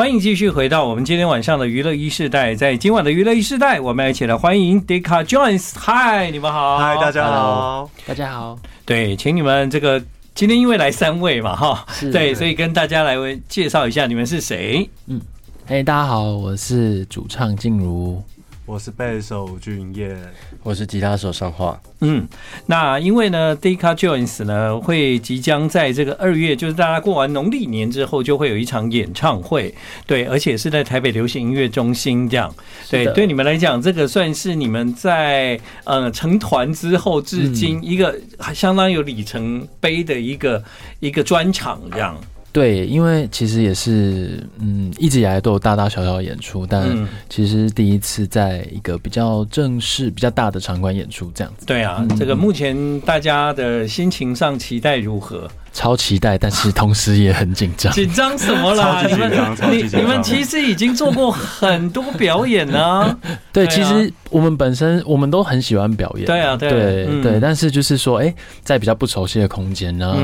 欢迎继续回到我们今天晚上的娱乐一世代，在今晚的娱乐一世代，我们一起来欢迎 Dika Jones。嗨，你们好！嗨，大家好，大家好。对，请你们这个今天因为来三位嘛，哈，是对，所以跟大家来介绍一下你们是谁。嗯，嘿，大家好，我是主唱静茹。我是贝手俊彦，我是吉他手尚樺。嗯，那因为呢，Deca Jones 呢会即将在这个二月，就是大家过完农历年之后，就会有一场演唱会。对，而且是在台北流行音乐中心这样。对，对你们来讲，这个算是你们在呃成团之后至今一个相当有里程碑的一个一个专场这样。对，因为其实也是，嗯，一直以来都有大大小小的演出，但其实第一次在一个比较正式、比较大的场馆演出这样子。对啊，这个目前大家的心情上期待如何？超期待，但是同时也很紧张。紧张什么啦？你们你你们其实已经做过很多表演呢。对，其实我们本身我们都很喜欢表演。对啊，对对对。但是就是说，哎，在比较不熟悉的空间呢，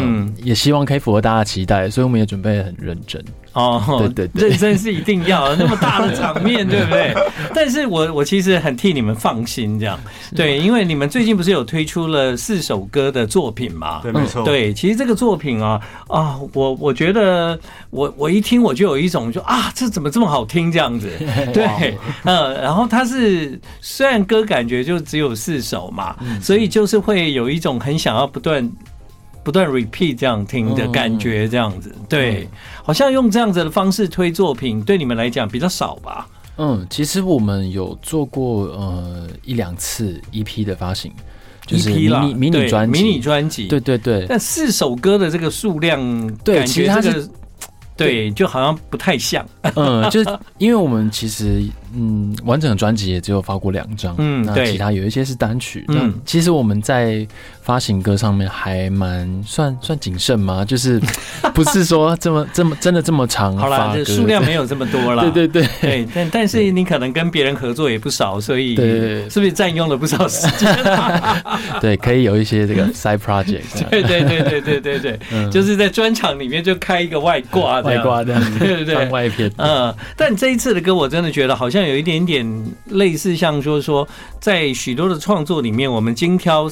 也希望可以符合大家期待，所以我们也准备很认真。哦，对对，认真是一定要那么大的场面，对不对？但是我我其实很替你们放心，这样对，因为你们最近不是有推出了四首歌的作品嘛？对，没错。对，其实这个作品啊啊，我我觉得我我一听我就有一种就啊，这怎么这么好听这样子？对，嗯，然后它是虽然歌感觉就只有四首嘛，所以就是会有一种很想要不断。不断 repeat 这样听的感觉，这样子，对，好像用这样子的方式推作品，对你们来讲比较少吧？嗯，其实我们有做过呃一两次 EP 的发行，就是迷你迷你专迷你专辑，对对对。但四首歌的这个数量，对，其实它是。对，就好像不太像。嗯，就是因为我们其实，嗯，完整的专辑也只有发过两张。嗯，那其他有一些是单曲。嗯，其实我们在发行歌上面还蛮算算谨慎嘛，就是 不是说这么这么真的这么长。好了，数量没有这么多了。对对对对，但但是你可能跟别人合作也不少，所以对，是不是占用了不少时间？对，可以有一些这个 side project。对对对对对对对，就是在专场里面就开一个外挂。外挂这样，对对对，外片。嗯，但这一次的歌，我真的觉得好像有一点点类似，像说说，在许多的创作里面，我们精挑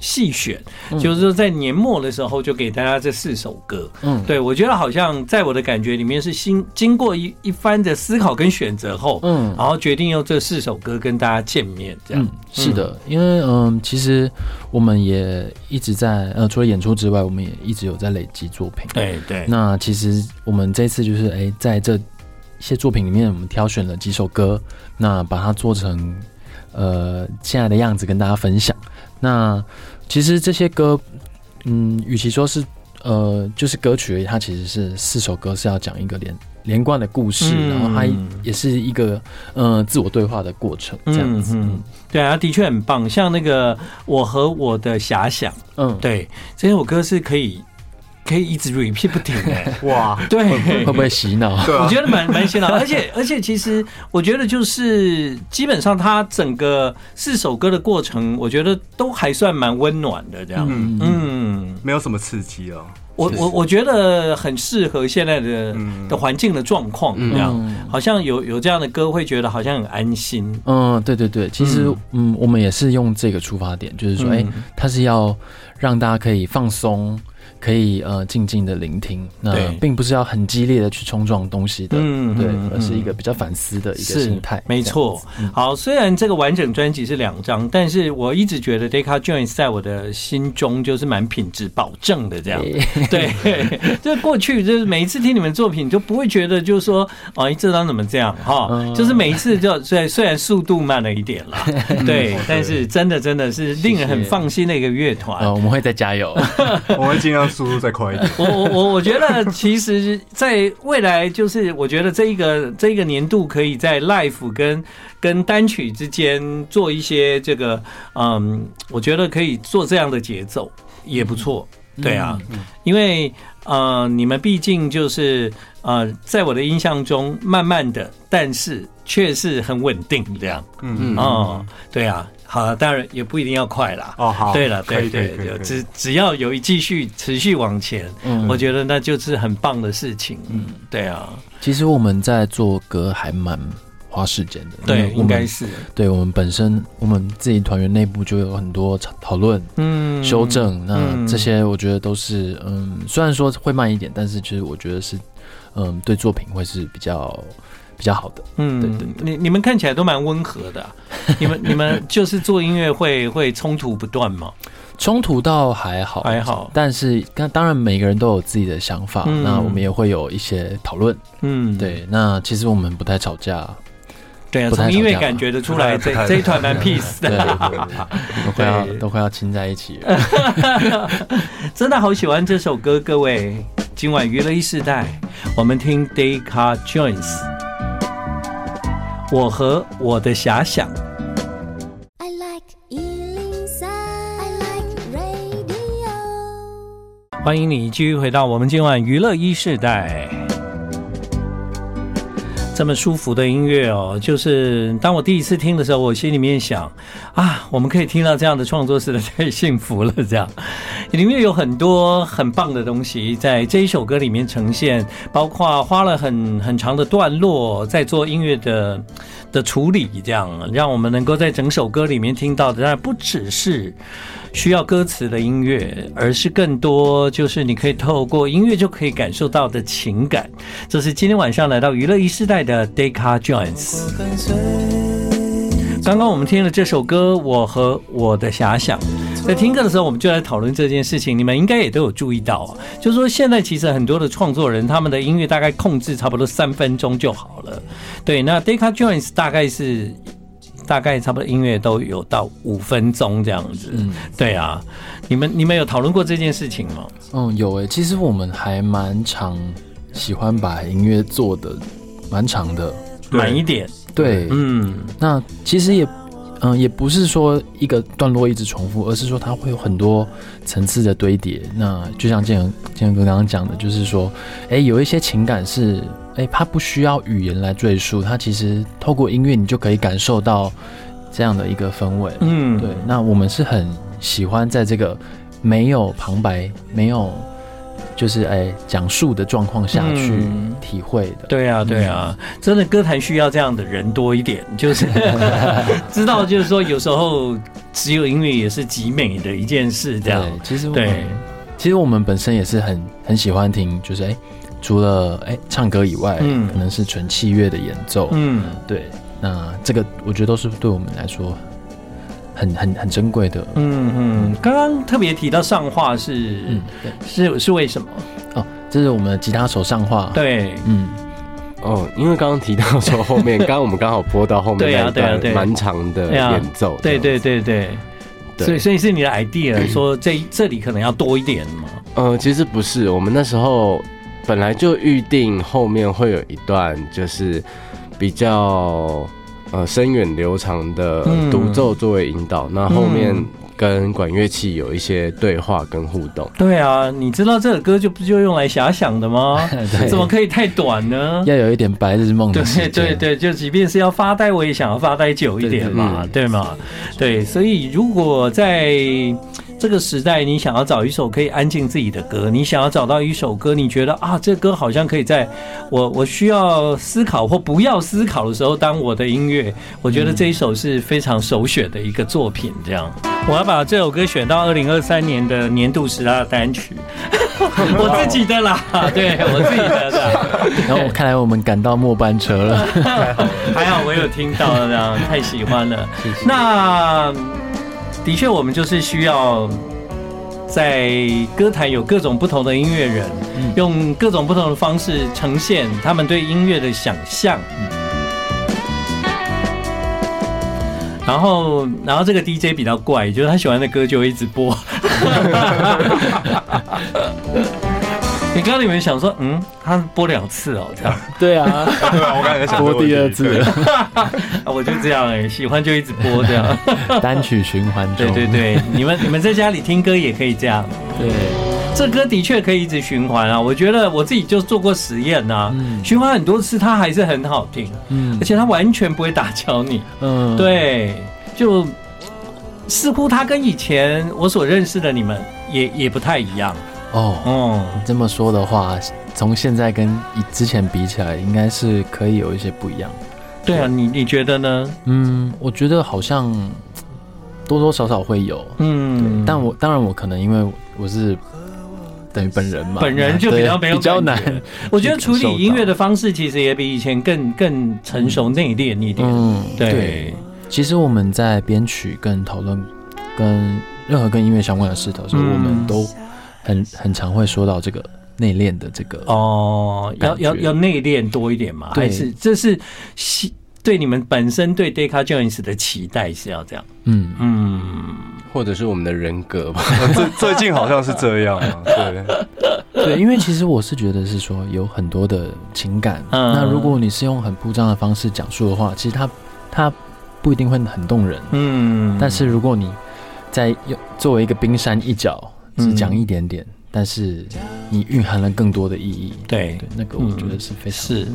细选，就是说在年末的时候就给大家这四首歌。嗯，对，我觉得好像在我的感觉里面是经经过一一番的思考跟选择后，嗯，然后决定用这四首歌跟大家见面。这样，嗯，是的，因为嗯，其实我们也一直在呃，除了演出之外，我们也一直有在累积作品。对对。那其实我们这次就是哎，在这些作品里面，我们挑选了几首歌，那把它做成呃现在的样子跟大家分享。那其实这些歌，嗯，与其说是呃，就是歌曲而已，它其实是四首歌，是要讲一个连连贯的故事，嗯、然后它也是一个呃自我对话的过程，这样子。嗯嗯、对啊，的确很棒。像那个我和我的遐想，嗯，对，这首歌是可以。可以一直 repeat 不停哎，哇，对，会不会洗脑？我觉得蛮蛮洗脑，而且而且其实我觉得就是基本上它整个四首歌的过程，我觉得都还算蛮温暖的这样，嗯，没有什么刺激哦。我我我觉得很适合现在的的环境的状况这样，好像有有这样的歌会觉得好像很安心。嗯，对对对，其实嗯，我们也是用这个出发点，就是说，哎，它是要让大家可以放松。可以呃静静的聆听，那并不是要很激烈的去冲撞东西的，嗯，对，而是一个比较反思的一个心态。没错。好，虽然这个完整专辑是两张，但是我一直觉得 Deca Joins 在我的心中就是蛮品质保证的这样。对，就过去就是每一次听你们作品，就不会觉得就是说，哦，这张怎么这样哈？就是每一次就虽然虽然速度慢了一点了，对，但是真的真的是令人很放心的一个乐团。我们会再加油，我会尽量。速度再快一点。我我我我觉得，其实，在未来，就是我觉得这一个这一个年度，可以在 l i f e 跟跟单曲之间做一些这个，嗯，我觉得可以做这样的节奏也不错。对啊，因为呃，你们毕竟就是呃，在我的印象中，慢慢的，但是却是很稳定这样。嗯嗯哦，对啊，好了，当然也不一定要快啦。哦好，对了，对对对，只只要有一继续持续往前，嗯，我觉得那就是很棒的事情。嗯，对啊，其实我们在做歌还蛮花时间的，对，应该是。对我们本身，我们自己团员内部就有很多讨论，嗯，修正，那这些我觉得都是，嗯，虽然说会慢一点，但是其实我觉得是，嗯，对作品会是比较比较好的。嗯，对对，你你们看起来都蛮温和的，你们你们就是做音乐会会冲突不断吗？冲突倒还好，还好，但是当当然每个人都有自己的想法，那我们也会有一些讨论。嗯，对，那其实我们不太吵架。对啊，从音乐感觉得出来，这这一团蛮 peace 的，都快要都快要亲在一起了。真的好喜欢这首歌，各位，今晚娱乐一世代，我们听 Daycar Joins，我和我的遐想。I like 欢迎你继续回到我们今晚娱乐一世代。这么舒服的音乐哦，就是当我第一次听的时候，我心里面想啊，我们可以听到这样的创作实在太幸福了。这样里面有很多很棒的东西在这一首歌里面呈现，包括花了很很长的段落在做音乐的的处理，这样让我们能够在整首歌里面听到的，当然不只是。需要歌词的音乐，而是更多就是你可以透过音乐就可以感受到的情感。这是今天晚上来到娱乐一世代的 Deca Joins。刚刚我们听了这首歌《我和我的遐想》，在听歌的时候，我们就来讨论这件事情。你们应该也都有注意到，就是说现在其实很多的创作人，他们的音乐大概控制差不多三分钟就好了。对，那 Deca Joins 大概是。大概差不多音乐都有到五分钟这样子，嗯，对啊，你们你们有讨论过这件事情吗？嗯，有诶、欸，其实我们还蛮常喜欢把音乐做的蛮长的，满一点，对，嗯，那其实也。嗯，也不是说一个段落一直重复，而是说它会有很多层次的堆叠。那就像建恒建恒哥刚刚讲的，就是说，哎，有一些情感是，哎，它不需要语言来赘述，它其实透过音乐你就可以感受到这样的一个氛围。嗯，对。那我们是很喜欢在这个没有旁白、没有。就是哎，讲述的状况下去体会的。嗯、对啊，对啊，真的歌坛需要这样的人多一点，就是 知道，就是说有时候只有音乐也是极美的一件事。这样，其实对，其实我们本身也是很很喜欢听，就是哎，除了哎唱歌以外，嗯，可能是纯器乐的演奏，嗯，对，那这个我觉得都是对我们来说。很很很珍贵的，嗯嗯。刚刚特别提到上画是，嗯，是是为什么？哦，这是我们的吉他手上画，对，嗯，哦，因为刚刚提到说后面，刚刚我们刚好播到后面那一段蛮长的演奏，对对对对，所以所以是你的 idea 说这这里可能要多一点嘛？呃，其实不是，我们那时候本来就预定后面会有一段就是比较。呃，深远流长的独奏作为引导，那、嗯、后面跟管乐器有一些对话跟互动。对啊，你知道这首歌就不就用来遐想的吗？怎么可以太短呢？要有一点白日梦。对对对，就即便是要发呆，我也想要发呆久一点嘛，对吗？对，所以如果在。这个时代，你想要找一首可以安静自己的歌，你想要找到一首歌，你觉得啊，这歌好像可以在我我需要思考或不要思考的时候当我的音乐，我觉得这一首是非常首选的一个作品。这样，我要把这首歌选到二零二三年的年度十大单曲，我自己的啦，对我自己的。然后我看来我们赶到末班车了，还好我有听到了，这样太喜欢了。谢谢。那。的确，我们就是需要在歌坛有各种不同的音乐人，用各种不同的方式呈现他们对音乐的想象。然后，然后这个 DJ 比较怪，就是他喜欢的歌就会一直播。你刚刚有没有想说，嗯，他播两次哦，这样。对啊，我刚才想播第二次。我就这样哎，喜欢就一直播这样。单曲循环。对对对，你们你们在家里听歌也可以这样。对。这歌的确可以一直循环啊！我觉得我自己就做过实验呐、啊，循环很多次，它还是很好听，嗯，而且它完全不会打搅你，嗯，对，就似乎它跟以前我所认识的你们也也不太一样哦。嗯，这么说的话，从现在跟以之前比起来，应该是可以有一些不一样。对啊，你你觉得呢？嗯，我觉得好像多多少少会有，嗯，但我当然我可能因为我是。等于本人嘛，本人就比较没有比较难。我觉得处理音乐的方式其实也比以前更更成熟内敛一点。嗯，对。其实我们在编曲跟讨论跟任何跟音乐相关的事的时候，我们都很很常会说到这个内敛的这个哦，要要要内敛多一点嘛？还是这是对你们本身对 Deca Joins 的期待是要这样？嗯。嗯。或者是我们的人格吧，最最近好像是这样啊，对。对，因为其实我是觉得是说有很多的情感，那如果你是用很铺张的方式讲述的话，其实它它不一定会很动人，嗯，但是如果你在用作为一个冰山一角，只讲一点点。但是你蕴含了更多的意义，对对，那个我觉得是非常是。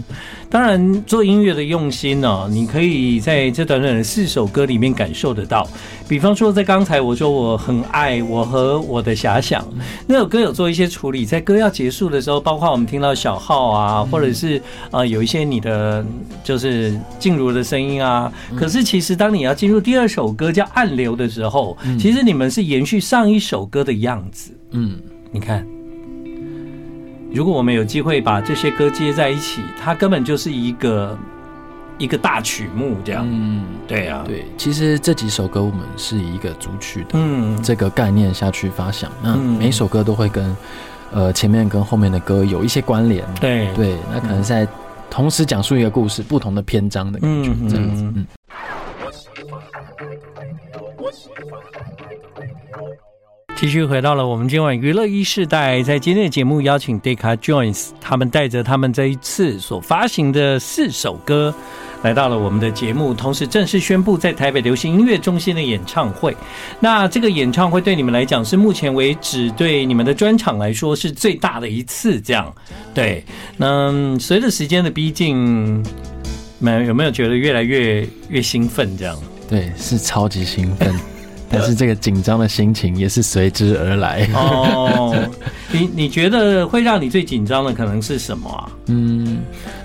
当然，做音乐的用心呢、喔，你可以在这短短的四首歌里面感受得到。比方说，在刚才我说我很爱我和我的遐想那首歌，有做一些处理，在歌要结束的时候，包括我们听到小号啊，或者是呃有一些你的就是静茹的声音啊。可是其实当你要进入第二首歌叫暗流的时候，其实你们是延续上一首歌的样子，嗯。你看，如果我们有机会把这些歌接在一起，它根本就是一个一个大曲目这样。嗯，对啊，对。其实这几首歌我们是以一个主曲的嗯这个概念下去发想，那每首歌都会跟呃前面跟后面的歌有一些关联。对对，那可能在同时讲述一个故事，不同的篇章的感觉这样子。嗯。继续回到了我们今晚娱乐一世代，在今天的节目邀请 Deca Joins，他们带着他们这一次所发行的四首歌，来到了我们的节目，同时正式宣布在台北流行音乐中心的演唱会。那这个演唱会对你们来讲是目前为止对你们的专场来说是最大的一次，这样对。那随着时间的逼近，没有没有觉得越来越越兴奋？这样对，是超级兴奋。但是这个紧张的心情也是随之而来。哦，你你觉得会让你最紧张的可能是什么啊？嗯，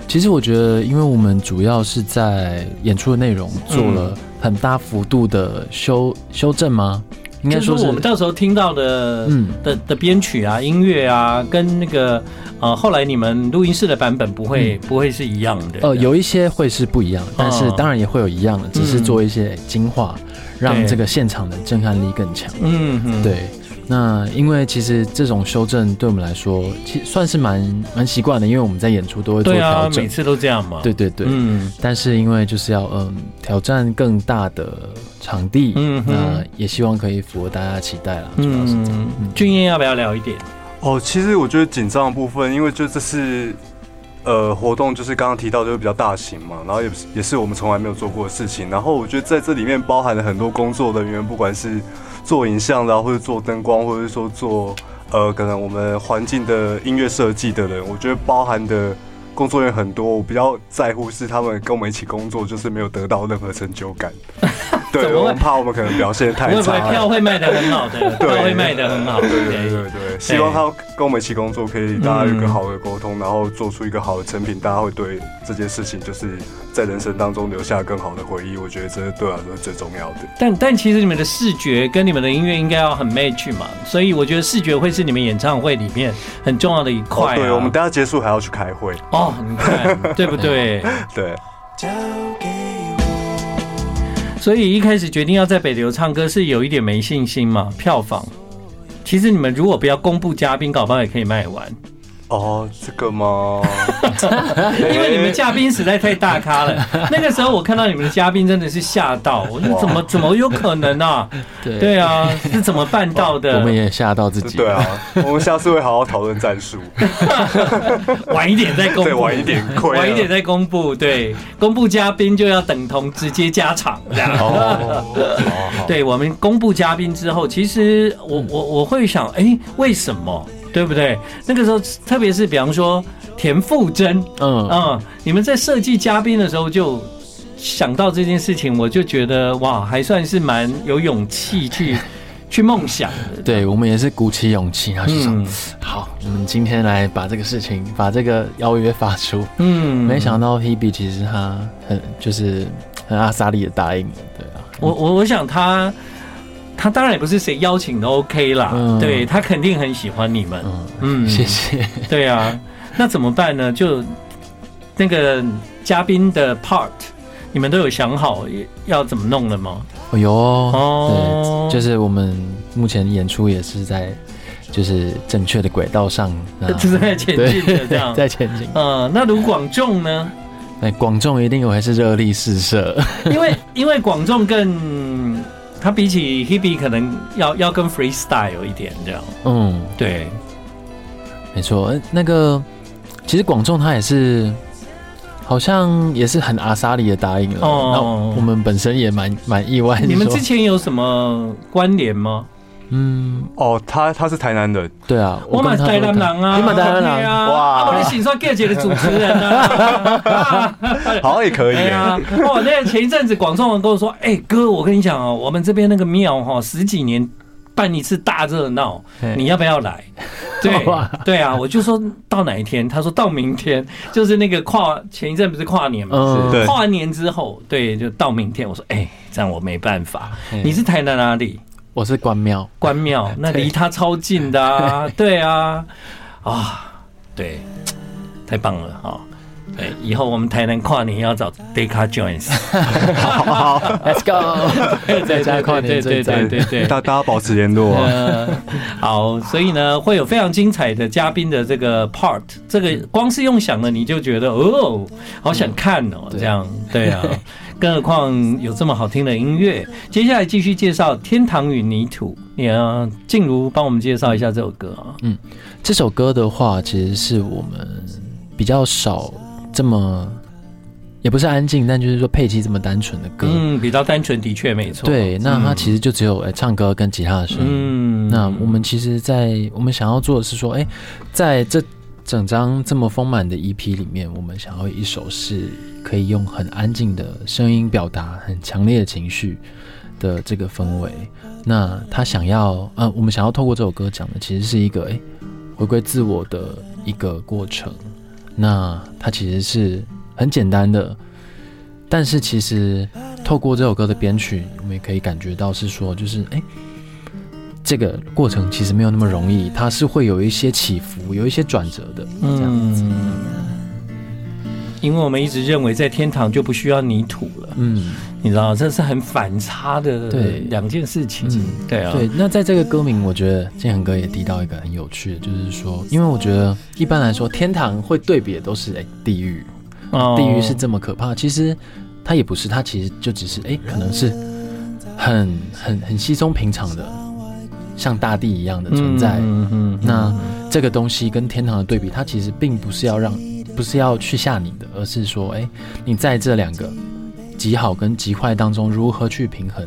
其实我觉得，因为我们主要是在演出的内容做了很大幅度的修修正吗？应该说是我们到时候听到的，嗯的的编曲啊、音乐啊，跟那个呃后来你们录音室的版本不会不会是一样的。呃，有一些会是不一样，但是当然也会有一样的，只是做一些精化。让这个现场的震撼力更强。嗯，对。那因为其实这种修正对我们来说，其实算是蛮蛮习惯的，因为我们在演出都会做调整，每次都这样嘛。对对对。嗯。但是因为就是要嗯挑战更大的场地，嗯，那也希望可以符合大家的期待了。主要是这样。俊彦要不要聊一点？哦，其实我觉得紧张的部分，因为就这是。呃，活动就是刚刚提到，就是比较大型嘛，然后也也是我们从来没有做过的事情。然后我觉得在这里面包含了很多工作人员，不管是做影像的，或者做灯光，或者说做呃，可能我们环境的音乐设计的人，我觉得包含的。工作人员很多，我比较在乎是他们跟我们一起工作，就是没有得到任何成就感。对，我怕我们可能表现太差。票会卖的很好的，票会卖的很好。对对对对，希望他跟我们一起工作，可以大家有个好的沟通，然后做出一个好的成品，大家会对这件事情就是在人生当中留下更好的回忆。我觉得这是对我来说是最重要的。但但其实你们的视觉跟你们的音乐应该要很 match 嘛，所以我觉得视觉会是你们演唱会里面很重要的一块。对，我们等下结束还要去开会。哦，你看对不对？对。所以一开始决定要在北流唱歌是有一点没信心嘛？票房，其实你们如果不要公布嘉宾，搞不好也可以卖完。哦，这个吗？因为你们嘉宾实在太大咖了。那个时候我看到你们的嘉宾真的是吓到，我说怎么怎么有可能啊？对对啊，是怎么办到的？我们也吓到自己。对啊，我们下次会好好讨论战术。晚一点再公布，晚一点，晚一点再公布。对，公布嘉宾就要等同直接加场这样。哦，对，我们公布嘉宾之后，其实我我我会想，哎，为什么？对不对？那个时候，特别是比方说田馥甄，嗯嗯，你们在设计嘉宾的时候就想到这件事情，我就觉得哇，还算是蛮有勇气去 去梦想的。对，我们也是鼓起勇气，然后就说、嗯、好，我们今天来把这个事情，把这个邀约发出。嗯，没想到 Hebe 其实他很就是很阿莎力的答应了，对啊。我我我想他。他当然也不是谁邀请都 OK 啦，嗯、对他肯定很喜欢你们，嗯，嗯谢谢。对啊，那怎么办呢？就那个嘉宾的 part，你们都有想好要怎么弄了吗？哦有哦，对，就是我们目前演出也是在就是正确的轨道上，就 是在前进的这样，在前进。嗯，那卢广仲呢？哎，广仲一定我还是热力四射，因为因为广仲更。他比起 Hebe 可能要要跟 freestyle 一点这样，嗯，对，没错。那个其实广仲他也是，好像也是很阿莎里的答应了。哦，那我们本身也蛮蛮意外。你们之前有什么关联吗？嗯，哦，他他是台南的，对啊，我们台南人啊，你们台南人啊，哇，我们喜说 Gay 姐的主持人啊，好像也可以。啊。哇，那前一阵子广州人跟我说，哎哥，我跟你讲哦，我们这边那个庙哈，十几年办一次大热闹，你要不要来？对 对啊，我就说到哪一天，他说到明天，就是那个跨前一阵不是跨年嘛，跨完年之后，对，就到明天。我说哎，这样我没办法。你是台南哪里？我是关庙，关庙那离他超近的啊，对。啊，啊，对，太棒了啊！对，以后我们台南跨年要找 Deca Joins，好好，Let's go，在家跨年，对对对对对，大大家保持联络啊。好，所以呢，会有非常精彩的嘉宾的这个 part，这个光是用想的你就觉得哦，好想看哦，这样，对啊。更何况有这么好听的音乐，接下来继续介绍《天堂与泥土》。你啊，静茹帮我们介绍一下这首歌啊。嗯，这首歌的话，其实是我们比较少这么，也不是安静，但就是说配器这么单纯的歌。嗯，比较单纯，的确没错。对，那它其实就只有哎唱歌跟吉他的声音。嗯，那我们其实，在我们想要做的是说，哎，在这。整张这么丰满的 EP 里面，我们想要一首是可以用很安静的声音表达很强烈的情绪的这个氛围。那他想要，嗯，我们想要透过这首歌讲的，其实是一个诶，回归自我的一个过程。那它其实是很简单的，但是其实透过这首歌的编曲，我们也可以感觉到是说，就是诶。这个过程其实没有那么容易，它是会有一些起伏，有一些转折的，这样子。嗯，因为我们一直认为在天堂就不需要泥土了，嗯，你知道这是很反差的对两件事情，嗯，对啊，对。那在这个歌名，我觉得建恒哥也提到一个很有趣的，就是说，因为我觉得一般来说天堂会对比的都是哎地狱，哦，地狱是这么可怕，其实它也不是，它其实就只是哎可能是很很很稀松平常的。像大地一样的存在，嗯嗯，那这个东西跟天堂的对比，它其实并不是要让，不是要去吓你的，而是说，哎，你在这两个极好跟极坏当中如何去平衡。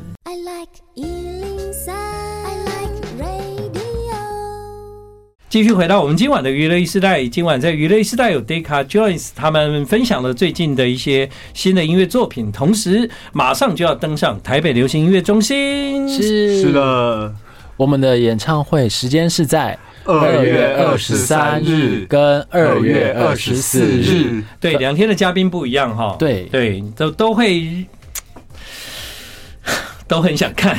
继续回到我们今晚的娱乐 e 时代，今晚在娱乐 e 时代有 Deca Joins 他们分享了最近的一些新的音乐作品，同时马上就要登上台北流行音乐中心，是。是的。我们的演唱会时间是在二月二十三日跟二月二十四日，对，两天的嘉宾不一样哈，对。对，都都会。都很想看，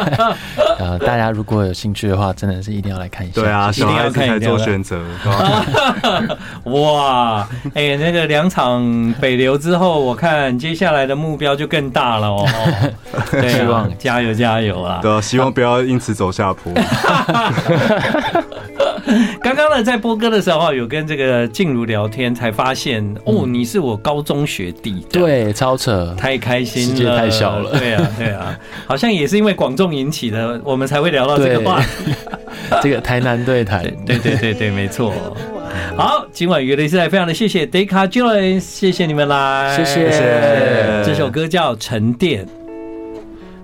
呃，大家如果有兴趣的话，真的是一定要来看一下。对啊，一定要看，才做选择。哇，哎、欸，那个两场北流之后，我看接下来的目标就更大了哦。对啊、希望加油加油啊！对，希望不要因此走下坡。刚刚呢，在播歌的时候，有跟这个静茹聊天，才发现哦，你是我高中学弟，对，超扯，太开心了，世界太小了，对啊，对啊，好像也是因为广众引起的，我们才会聊到这个话。题。这个台南对台，对对对对，没错。好，今晚娱乐 e 时代非常的谢谢 Deka Joins，谢谢你们来，谢谢。这首歌叫《沉淀》。